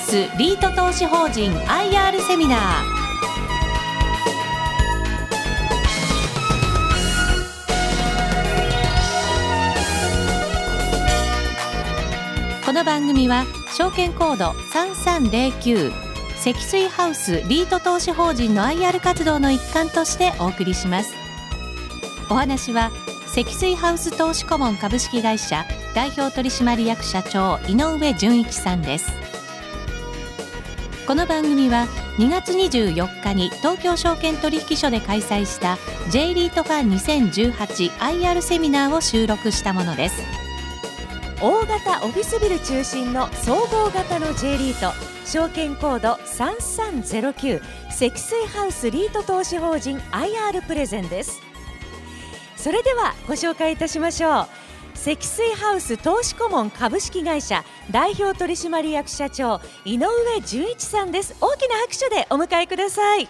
スリート投資法人 IR セミナー。この番組は証券コード3309積水ハウスリート投資法人の IR 活動の一環としてお送りします。お話は積水ハウス投資顧問株式会社代表取締役社長井上純一さんです。この番組は2月24日に東京証券取引所で開催した J リートファン 2018IR セミナーを収録したものです。大型オフィスビル中心の総合型の J リート証券コード3309積水ハウスリート投資法人 IR プレゼンです。それではご紹介いたしましょう。積水ハウス投資顧問株式会社代表取締役社長井上純一さんです。大きな拍手でお迎えください。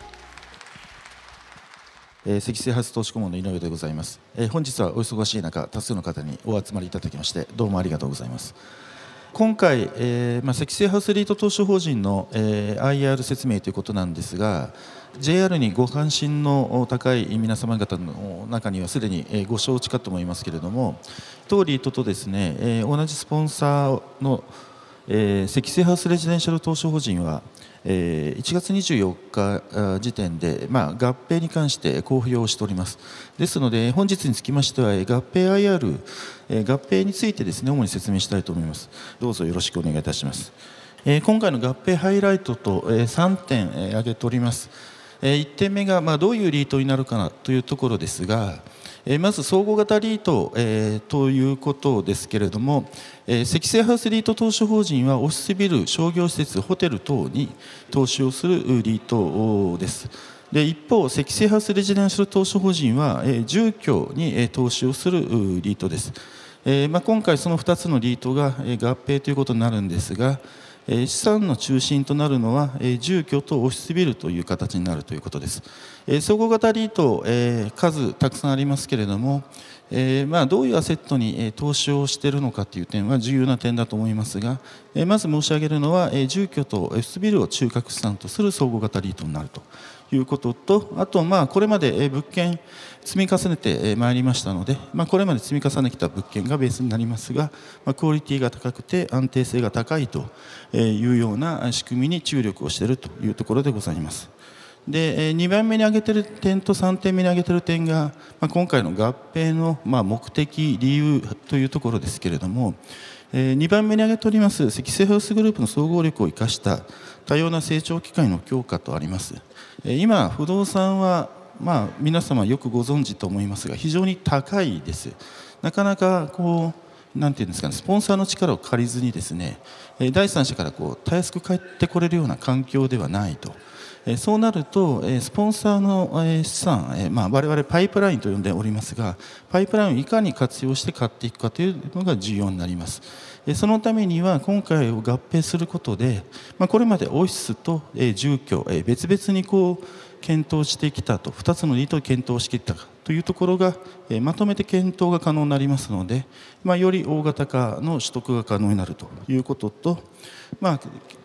えー、積水ハウス投資顧問の井上でございます、えー、本日はお忙しい中多数の方にお集まりいただきましてどうもありがとうございます。今回、えーまあ、積水ハウスリート投資法人の、えー、IR 説明ということなんですが JR にご関心の高い皆様方の中にはすでにご承知かと思いますけれども当リートとですね、えー、同じスポンサーの、えー、積水ハウスレジデンシャル投資法人はえ1月24日時点で、まあ、合併に関して公表をしております。ですので本日につきましては合併 IR 合併についてですね主に説明したいと思います。どうぞよろしくお願いいたします。今回の合併ハイライトと3点挙げております。1点目がまあどういうリートになるかなというところですがえまず総合型リート、え、ということですけれども、えー、積水ハウスリート投資法人はオフィスビル商業施設ホテル等に投資をするリートです。で一方積水ハウスレジデンシャル投資法人は、え、住居に、え、投資をするリートです、えまあ、今回その2つのリートが、え、合併ということになるんですが資産の中心となるのは住居とオフィスビルという形になるということです。総合型リート数たくさんありますけれどもまどういうアセットに投資をしているのかという点は重要な点だと思いますがまず申し上げるのは住居とオフィスビルを中核資産とする総合型リートになると。いうこととあとまあこれまで物件積み重ねてまいりましたので、まあ、これまで積み重ねてきた物件がベースになりますが、まあ、クオリティが高くて安定性が高いというような仕組みに注力をしているというところでございます。で2番目に挙げている点と3点目に挙げている点が、まあ、今回の合併のま目的理由というところですけれどもえ2番目に挙げております積水ハウスグループの総合力を生かした多様な成長機会の強化とあります。え今不動産はまあ、皆様よくご存知と思いますが非常に高いです。なかなかこうなんていうんですかねスポンサーの力を借りずにですね第三者からこうたやすく帰ってこれるような環境ではないと。そうなるとスポンサーの資産、まあ、我々パイプラインと呼んでおりますがパイプラインをいかに活用して買っていくかというのが重要になります。そのためには今回を合併することでこれまでオフィスと住居別々にこう検討してきたと2つのリートを検討してきたというところがまとめて検討が可能になりますので、まあ、より大型化の取得が可能になるということと、まあ、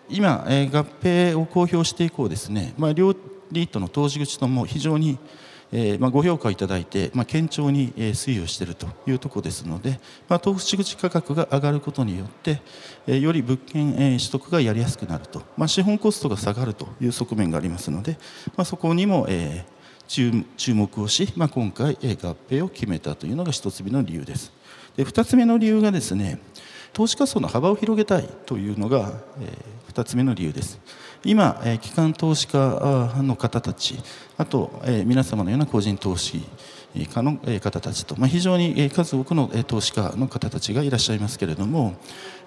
今、え合併を公表して以降ですね、まあ、両リートの投資口とも非常にえまあ、ご評価いただいて、まあ、堅調に、え、推移をしているというところですので、まあ、投資口価格が上がることによって、え、より物件、え、取得がやりやすくなると、ま、資本コストが下がるという側面がありますので、ま、そこにも、え、注目をし、ま、今回、え、合併を決めたというのが1つ目の理由です。で2つ目の理由がですね投資家層の幅を広げたいというのが、え、2つ目の理由です。今、えー、機関投資家の方たちあと、えー、皆様のような個人投資家の方たちと、まあ、非常に数多くの投資家の方たちがいらっしゃいますけれども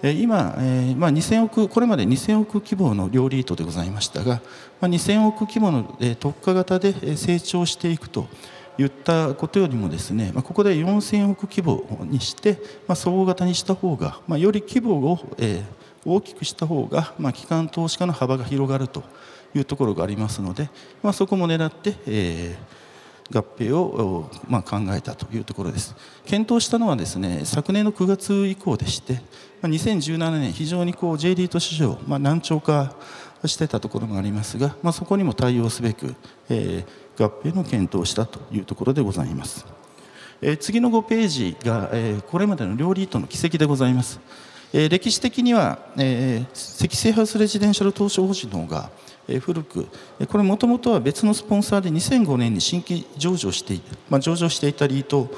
今、まあ、2000億これまで2000億規模の両リートでございましたが、まあ、2000億規模の特化型で成長していくと言ったことよりもですね、まあ、ここで4000億規模にして、まあ、総合型にした方が、まあ、より規模を、えー、大きくした方が、まあ、機関投資家の幅が広がるというところがありますので、まあ、そこも狙って、えー、合併を、まあ、考えたというところです。検討したのはですね昨年の9月以降でして、まあ、2017年非常にこう J リート市場、まあ、難聴化してたところもありますが、まあ、そこにも対応すべく、えー、合併の検討をしたというところでございます、えー、次の5ページが、えー、これまでの両リートの軌跡でございます。え歴史的には、え積成ハウスレジデンシャル投資法人の方が、え古くこれもともとは別のスポンサーで2005年に新規上場していまあ、上場していたリート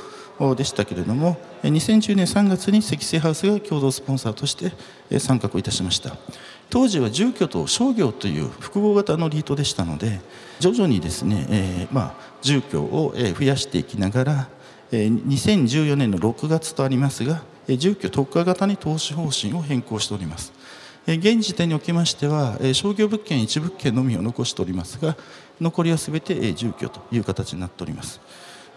でしたけれども2010年3月に積成ハウスが共同スポンサーとして参画いたしました。当時は住居と商業という複合型のリートでしたので徐々にですね、えー、まあ、住居を増やしていきながら2014年の6月とありますが住居特化型に投資方針を変更しております。現時点におきましては商業物件1物件のみを残しておりますが残りは全て住居という形になっております。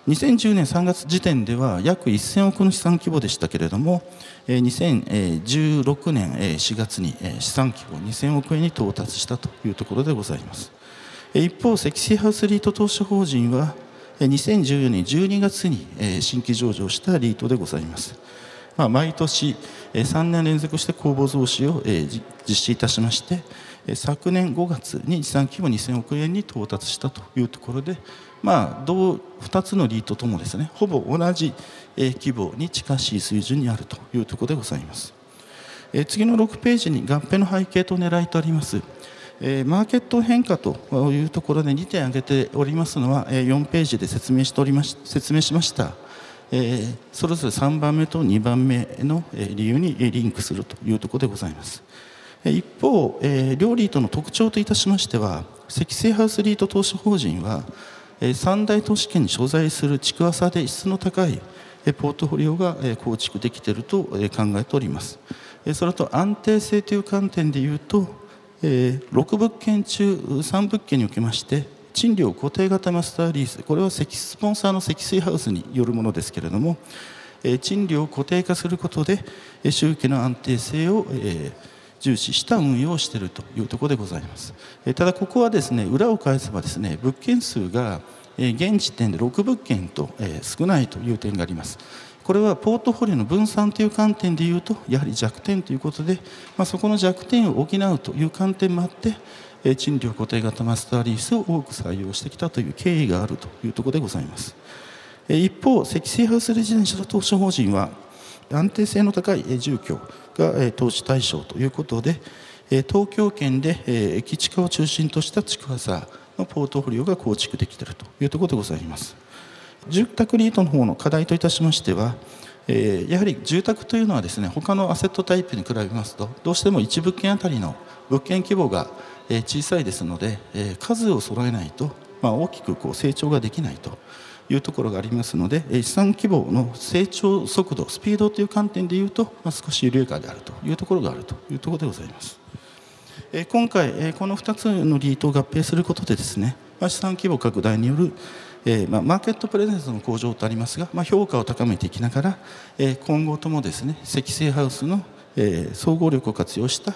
2010年3月時点では約1000億の資産規模でしたけれども2016年4月に資産規模2000億円に到達したというところでございます。一方積水ハウスリート投資法人は2014年12月に新規上場したリートでございます。まあ、毎年3年連続して公募増資を実施いたしまして昨年5月に資産規模2000億円に到達したというところで、まあ、同2つのリートともですねほぼ同じ規模に近しい水準にあるというところでございます。次の6ページに合併の背景と狙いとあります。マーケット変化というところで2点挙げておりますのは4ページで説明しておりまし説明しました。え、それぞれ3番目と2番目の理由にリンクするというところでございます。一方、えー、両リートの特徴といたしましては積成ハウスリート投資法人は三大都市圏に所在する地区浅で質の高いポートフォリオが構築できていると考えております。それと安定性という観点でいうと6物件中3物件におきまして賃料固定型マスターリースこれはスポンサーの積水ハウスによるものですけれども賃料を固定化することで収益の安定性を重視した運用をしているというところでございます。ただここはですね裏を返せばですね物件数が現時点で6物件と少ないという点があります。これはポートフォリオの分散という観点でいうとやはり弱点ということで、まあ、そこの弱点を補うという観点もあって賃料固定型マスターリースを多く採用してきたという経緯があるというところでございます。一方積水ハウスレジデンシャル投資法人は安定性の高い住居が投資対象ということで東京圏で駅地下を中心とした地区さのポートフォリオが構築できているというところでございます。住宅リートの方の課題といたしましてはやはり住宅というのはですね他のアセットタイプに比べますとどうしても1物件あたりの物件規模がえ小さいですのでえ数を揃えないと、まあ、大きくこう成長ができないというところがありますのでえ資産規模の成長速度スピードという観点でいうと、まあ、少し緩やかであるというところがあるというところでございます。え今回えこの2つのリートを合併することでですねま資産規模拡大によるえまあ、マーケットプレゼンスの向上とありますが、まあ、評価を高めていきながらえ今後ともですね積成ハウスのえ総合力を活用した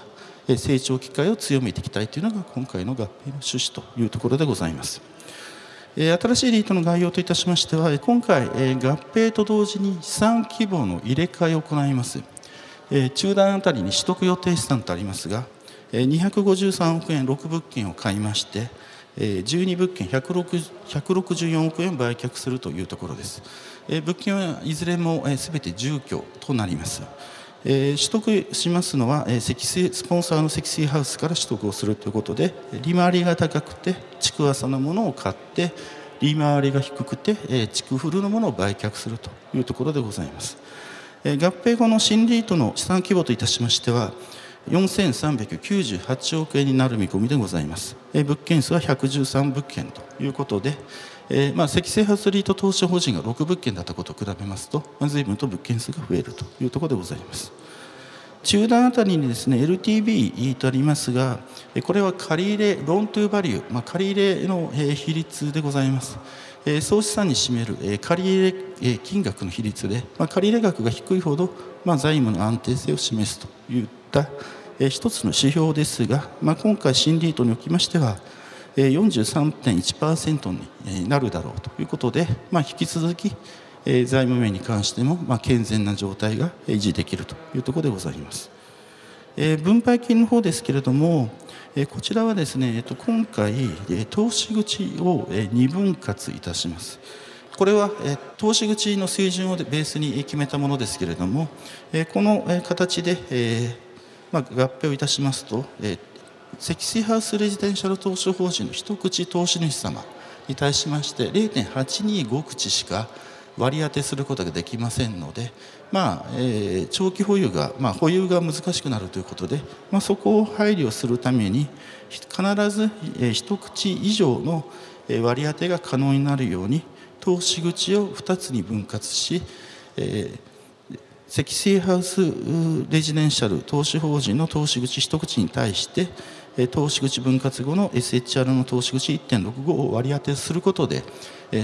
成長機会を強めていきたいというのが今回の合併の趣旨というところでございます。新しいリートの概要といたしましては今回合併と同時に資産規模の入れ替えを行います。中段あたりに取得予定資産とありますが253億円6物件を買いまして12物件164億円売却するというところです。物件はいずれも全て住居となります。取得しますのは、積水スポンサーの積水ハウスから取得をするということで利回りが高くて築浅のものを買って利回りが低くて、えー、築古のものを売却するというところでございます、合併後の新リートの資産規模といたしましては4398億円になる見込みでございます、物件数は113物件ということでえーまあ、積成発リート投資法人が6物件だったことと比べますと、まあ、随分と物件数が増えるというところでございます。中段あたりにですね LTV とありますがこれは借入れローントゥーバリュー、まあ、借入れの比率でございます総資産に占める借入れ金額の比率で、まあ、借入額が低いほど、まあ、財務の安定性を示すといった一つの指標ですが、まあ、今回新リートにおきましては43.1%になるだろうということで、まあ、引き続き財務面に関しても、健全な状態が維持できるというところでございます。分配金の方ですけれどもこちらはですね今回投資口を2分割いたしますこれは投資口の水準をベースに決めたものですけれどもこの形で合併をいたしますと積水ハウスレジデンシャル投資法人の一口投資主様に対しまして0.825口しか割り当てすることができませんので、まあえー、長期保有が、まあ、保有が難しくなるということで、まあ、そこを配慮するために必ず、えー、一口以上の割り当てが可能になるように投資口を2つに分割し、えー、積水ハウスレジデンシャル投資法人の投資口一口に対して投資口分割後の SHR の投資口1.65を割り当てすることで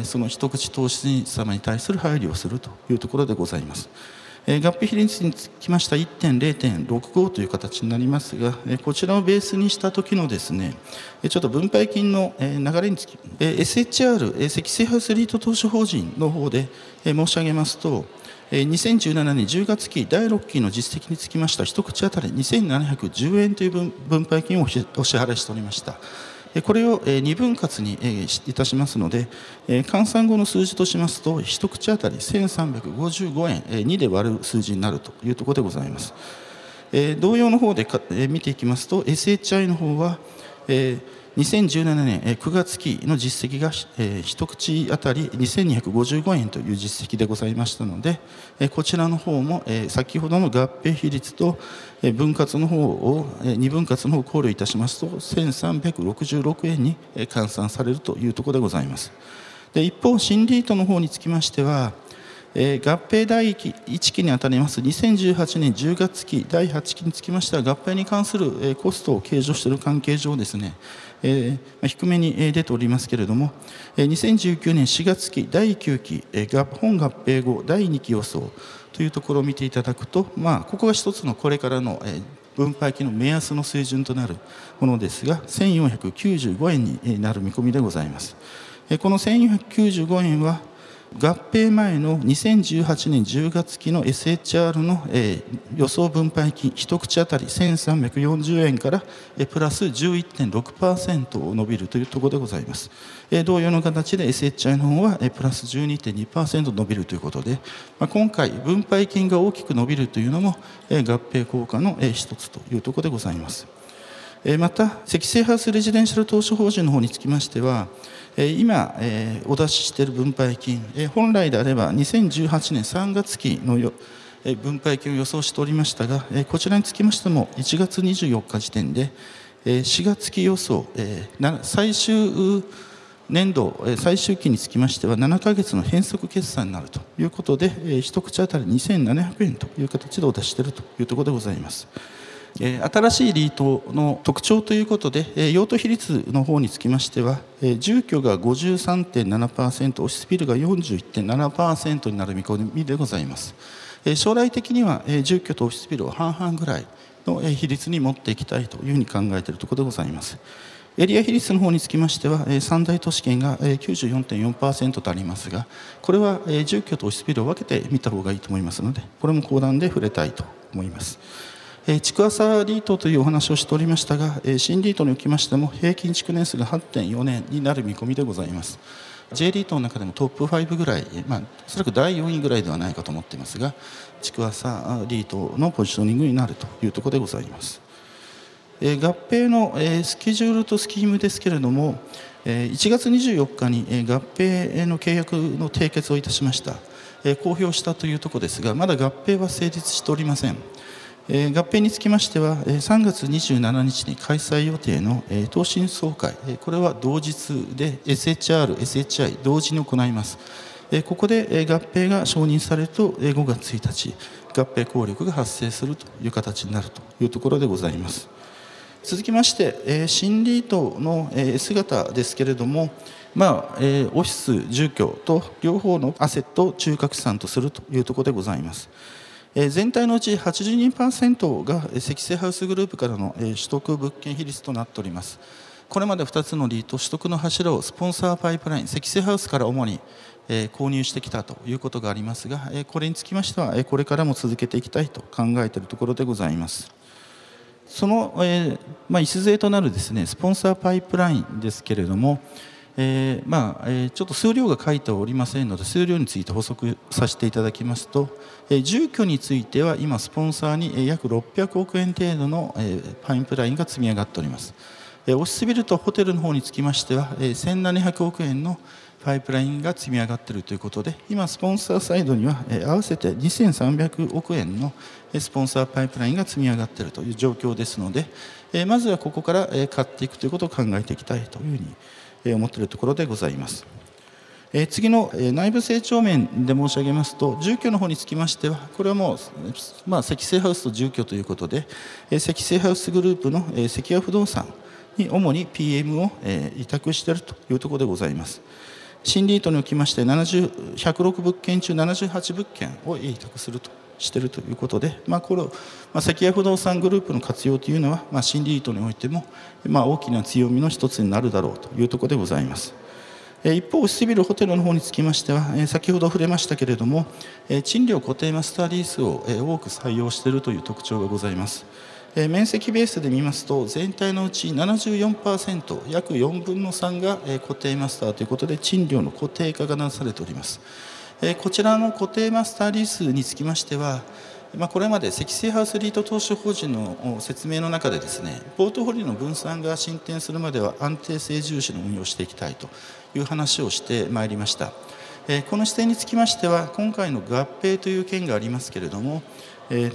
その一口投資様に対する配慮をするというところでございます。合併比率につきました1.0.65という形になりますがこちらをベースにした時のですねちょっと分配金の流れにつき SHR 積水ハウスリート投資法人の方で申し上げますと2017年10月期第6期の実績につきましては一口当たり2710円という分配金をお支払いしておりました。これを2分割にいたしますので換算後の数字としますと一口当たり1355円2で割る数字になるというところでございます。同様の方で見ていきますと SHI の方は2017年9月期の実績が一口当たり2255円という実績でございましたのでこちらの方も先ほどの合併比率と分割の方を2分割の方を考慮いたしますと1366円に換算されるというところでございます。一方新リートの方につきましては、合併第1期にあたります2018年10月期第8期につきましては合併に関する、コストを計上している関係上ですね、えー、低めに出ておりますけれども、えー、2019年4月期第9期、えー、本合併後第2期予想というところを見ていただくと、まあ、ここが一つのこれからの、えー、分配金の目安の水準となるものですが1495円になる見込みでございます。この1495円は合併前の2018年10月期の SHR の、えー、予想分配金一口当たり1340円から、えー、プラス11.6%伸びるというところでございます、えー、同様の形で SHI の方は、えー、プラス12.2%伸びるということで、まあ、今回分配金が大きく伸びるというのも、えー、合併効果の、えー、一つというところでございます。また積水ハウスレジデンシャル投資法人の方につきましては今お出ししている分配金本来であれば2018年3月期の分配金を予想しておりましたがこちらにつきましても1月24日時点で4月期予想最終年度最終期につきましては7か月の変則決算になるということで一口当たり2700円という形でお出ししているというところでございます。新しいリートの特徴ということで用途比率の方につきましては住居が53.7%オフィスビルが41.7%になる見込みでございます。将来的には住居とオフィスビルを半々ぐらいの比率に持っていきたいというふうに考えているところでございます。エリア比率の方につきましては三大都市圏が94.4%とありますがこれは住居とオフィスビルを分けて見た方がいいと思いますのでこれも講談で触れたいと思います。築浅リートというお話をしておりましたが新リートにおきましても平均築年数が8.4年になる見込みでございます。J リートの中でもトップ5ぐらい、まあ、おそらく第4位ぐらいではないかと思っていますが築浅リートのポジショニングになるというところでございます。合併のスケジュールとスキームですけれども1月24日に合併の契約の締結をいたしました。公表したというところですがまだ合併は成立しておりません。合併につきましては3月27日に開催予定の東進総会これは同日で SHR、SHI 同時に行います。ここで合併が承認されると5月1日合併効力が発生するという形になるというところでございます。続きまして新リートの S 型ですけれどもまあ、オフィス住居と両方のアセットを中核資産とするというところでございます。全体のうち82%が積水ハウスグループからの取得物件比率となっておりますこれまで2つのリート取得の柱をスポンサーパイプライン積水ハウスから主に購入してきたということがありますが、これにつきましては、これからも続けていきたいと考えているところでございます。その、えまあ、礎となるですねスポンサーパイプラインですけれども、えー、まあえー、ちょっと数量が書いておりませんので数量について補足させていただきますと、えー、住居については今スポンサーに約600億円程度の、えパイプラインが積み上がっております、えオフィスビルとホテルの方につきましては、え1700億円のパイプラインが積み上がっているということで今スポンサーサイドには、え合わせて2300億円のスポンサーパイプラインが積み上がっているという状況ですので、えまずはここから買っていくということを考えていきたいというふうに思っているところでございます。次の内部成長面で申し上げますと住居の方につきましてはこれはもう、まあ、積水ハウスと住居ということで積水ハウスグループの積谷不動産に主に PM を委託しているというところでございます新リートにおきまして106物件中78物件を委託するとしているということで、まあ、これを、まあ、関谷不動産グループの活用というのは、まあ、新リートにおいても、まあ、大きな強みの一つになるだろうというところでございます。一方、シビルホテルの方につきましては、先ほど触れましたけれども、賃料固定マスターリースを多く採用しているという特徴がございます。面積ベースで見ますと全体のうち74%約4分の3が固定マスターということで賃料の固定化がなされております。こちらの固定マスターリースにつきましては、まあ、これまで積水ハウスリート投資法人の説明の中でですねポートフォリオの分散が進展するまでは安定性重視の運用をしていきたいという話をしてまいりました。この視点につきましては今回の合併という件がありますけれども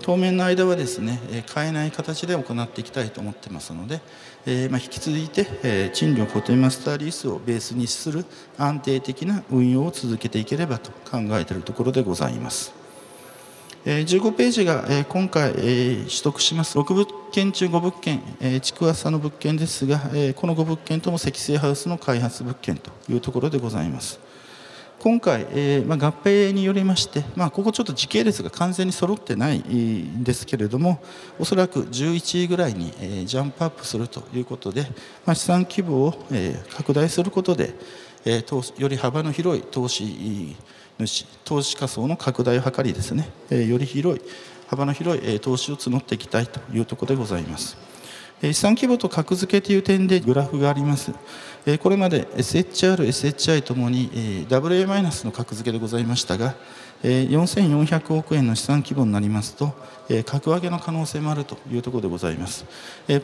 当面の間はですね変えない形で行っていきたいと思ってますので、えま引き続いてえ賃料固定マスターリースをベースにする安定的な運用を続けていければと考えているところでございます。15ページが今回取得します6物件中5物件築浅の物件ですがこの5物件とも積水ハウスの開発物件というところでございます。今回、えーまあ、合併によりまして、まあ、ここちょっと時系列が完全に揃ってないんですけれどもおそらく11位ぐらいに、えー、ジャンプアップするということで、まあ、資産規模を、えー、拡大することで、えー、投より幅の広い投資主投資仮想の拡大を図りですね、えー、より広い幅の広い、え、投資を募っていきたいというところでございます。資産規模と格付けという点でグラフがあります。これまで SHR、SHI ともに WA マイナスの格付けでございましたが、4400億円の資産規模になりますと、格上げの可能性もあるというところでございます。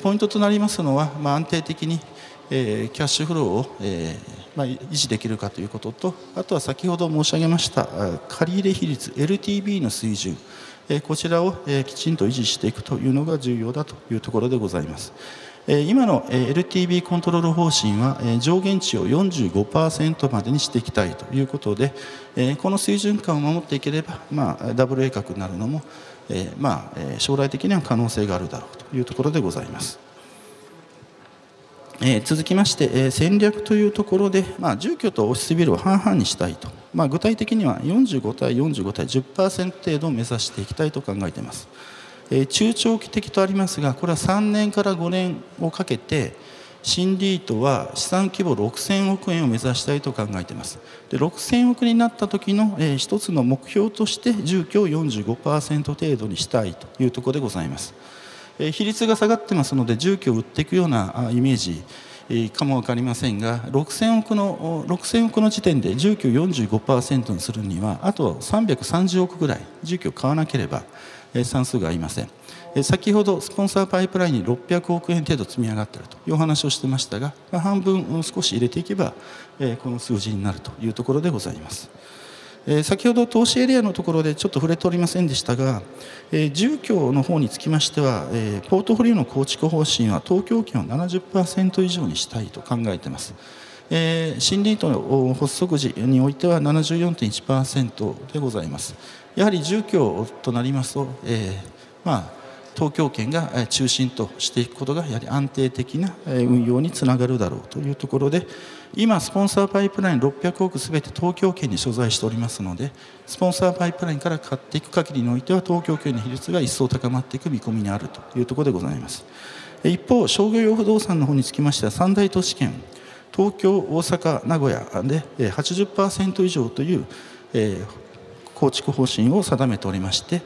ポイントとなりますのは、まあ、安定的にキャッシュフローを、維持できるかということと、あとは先ほど申し上げました借入比率、LTV の水準、こちらをきちんと維持していくというのが重要だというところでございます。今の LTV コントロール方針は上限値を45%までにしていきたいということでこの水準感を守っていければ、まあ、ダブル A 角になるのも、まあ、将来的には可能性があるだろうというところでございます。えー、続きまして、えー、戦略というところで、まあ、住居とオフィスビルを半々にしたいと、まあ、具体的には45対45対10%程度を目指していきたいと考えています、えー、中長期的とありますがこれは3年から5年をかけて新リートは資産規模6000億円を目指したいと考えています。で6000億になった時の、えー、一つの目標として住居を45%程度にしたいというところでございます。比率が下がってますので住居を売っていくようなイメージかも分かりませんが6000億の6000億の時点で住居45%にするにはあと330億ぐらい住居を買わなければ算数が合いません先ほどスポンサーパイプラインに600億円程度積み上がっているというお話をしていましたが半分少し入れていけばこの数字になるというところでございます。先ほど投資エリアのところでちょっと触れておりませんでしたが、住居の方につきましては、ポートフォリオの構築方針は東京圏を70%以上にしたいと考えています。えー、新リートの発足時においては74.1%でございます。やはり住居となりますと、えー、まあ東京圏が中心としていくことがやはり安定的な運用につながるだろうというところで今スポンサーパイプライン600億すべて東京圏に所在しておりますのでスポンサーパイプラインから買っていく限りにおいては東京圏の比率が一層高まっていく見込みにあるというところでございます。一方商業用不動産の方につきましては三大都市圏東京大阪名古屋で80%以上というえ構築方針を定めておりまして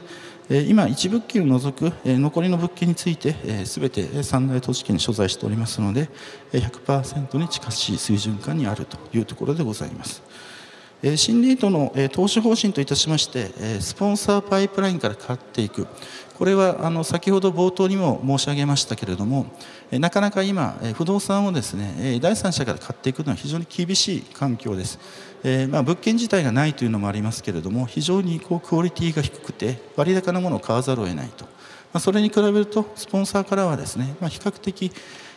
今一物件を除く残りの物件について全て三大都市圏に所在しておりますので100%に近しい水準感にあるというところでございます。新リートの投資方針といたしましてスポンサーパイプラインから買っていくこれはあの先ほど冒頭にも申し上げましたけれどもなかなか今不動産をですね第三者から買っていくのは非常に厳しい環境です。え、ま、物件自体がないというのもありますけれども非常にこうクオリティが低くて割高なものを買わざるを得ないと、ま、それに比べるとスポンサーからはですね、ま、比較的、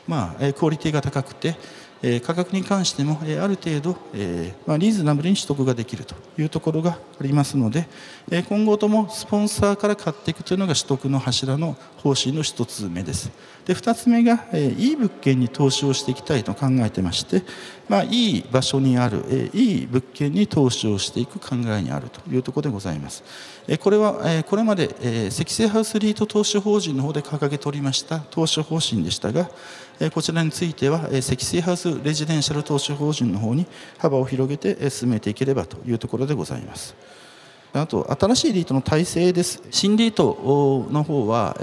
まあ、クオリティが高くてえ価格に関しても、えある程度、えまリーズナブルに取得ができるというところがありますので、え今後ともスポンサーから買っていくというのが取得の柱の方針の1つ目です。で2つ目が、えいい物件に投資をしていきたいと考えてまして、まあ、いい場所にある、えいい物件に投資をしていく考えにあるというところでございます。えこれは、えこれまで、え積成ハウスリート投資法人の方で掲げておりました投資方針でしたが、えこちらについては、え積成ハウスレジデンシャル投資法人の方に幅を広げて進めていければというところでございます。あと新しいリートの体制です。新リートの方は、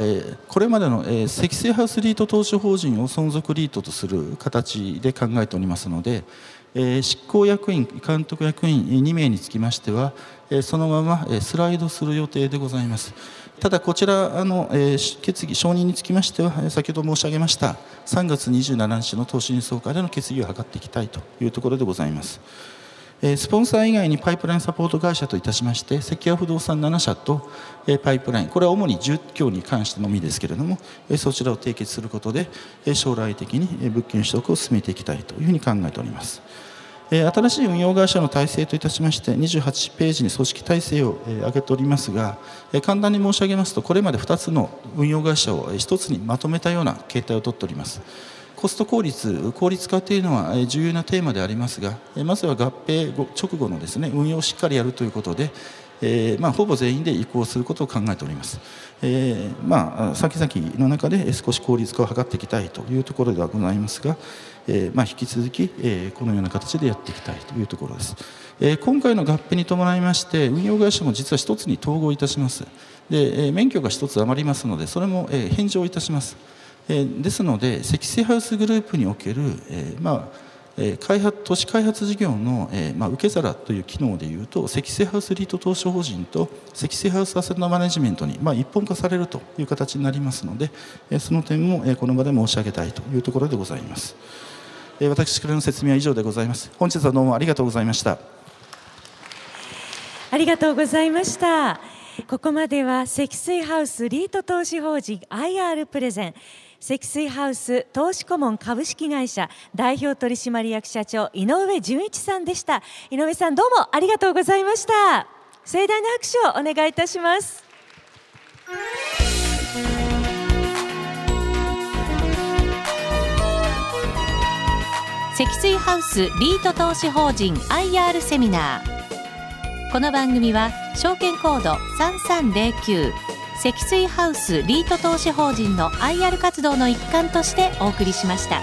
これまでの、積成ハウスリート投資法人を存続リートとする形で考えておりますので、執行役員、監督役員2名につきましては、そのままスライドする予定でございます。ただこちらの、決議承認につきましては先ほど申し上げました3月27日の投資総会での決議を図っていきたいというところでございます。スポンサー以外にパイプラインサポート会社といたしまして関谷不動産7社とパイプラインこれは主に住居に関してのみですけれどもそちらを締結することで将来的に物件取得を進めていきたいというふうに考えております。新しい運用会社の体制といたしまして28ページに組織体制を挙げておりますが簡単に申し上げますとこれまで2つの運用会社を1つにまとめたような形態をとっております。コスト効率、効率化というのは重要なテーマでありますが、まずは合併直後のですね運用をしっかりやるということで、えーまあ、ほぼ全員で移行することを考えております。えーまあ、先々の中で少し効率化を図っていきたいというところではございますが、えーまあ、引き続き、えー、このような形でやっていきたいというところです。えー、今回の合併に伴いまして運用会社も実は1つに統合いたします。で、えー、免許が1つ余りますのでそれも、えー、返上いたします。えですので積水ハウスグループにおける、えまあ開発都市開発事業の、えまあ、受け皿という機能でいうと積水ハウスリート投資法人と積水ハウスアセットマネジメントに、まあ、一本化されるという形になりますので、えその点も、えこの場で申し上げたいというところでございます、え私からの説明は以上でございます。本日はどうもありがとうございました。ありがとうございました。ここまでは積水ハウスリート投資法人 IR プレゼン。積水ハウス投資顧問株式会社代表取締役社長井上純一さんでした。井上さんどうもありがとうございました。盛大な拍手をお願いいたします。積水ハウスリート投資法人 IR セミナー。この番組は証券コード3309積水ハウスリート投資法人の IR 活動の一環としてお送りしました。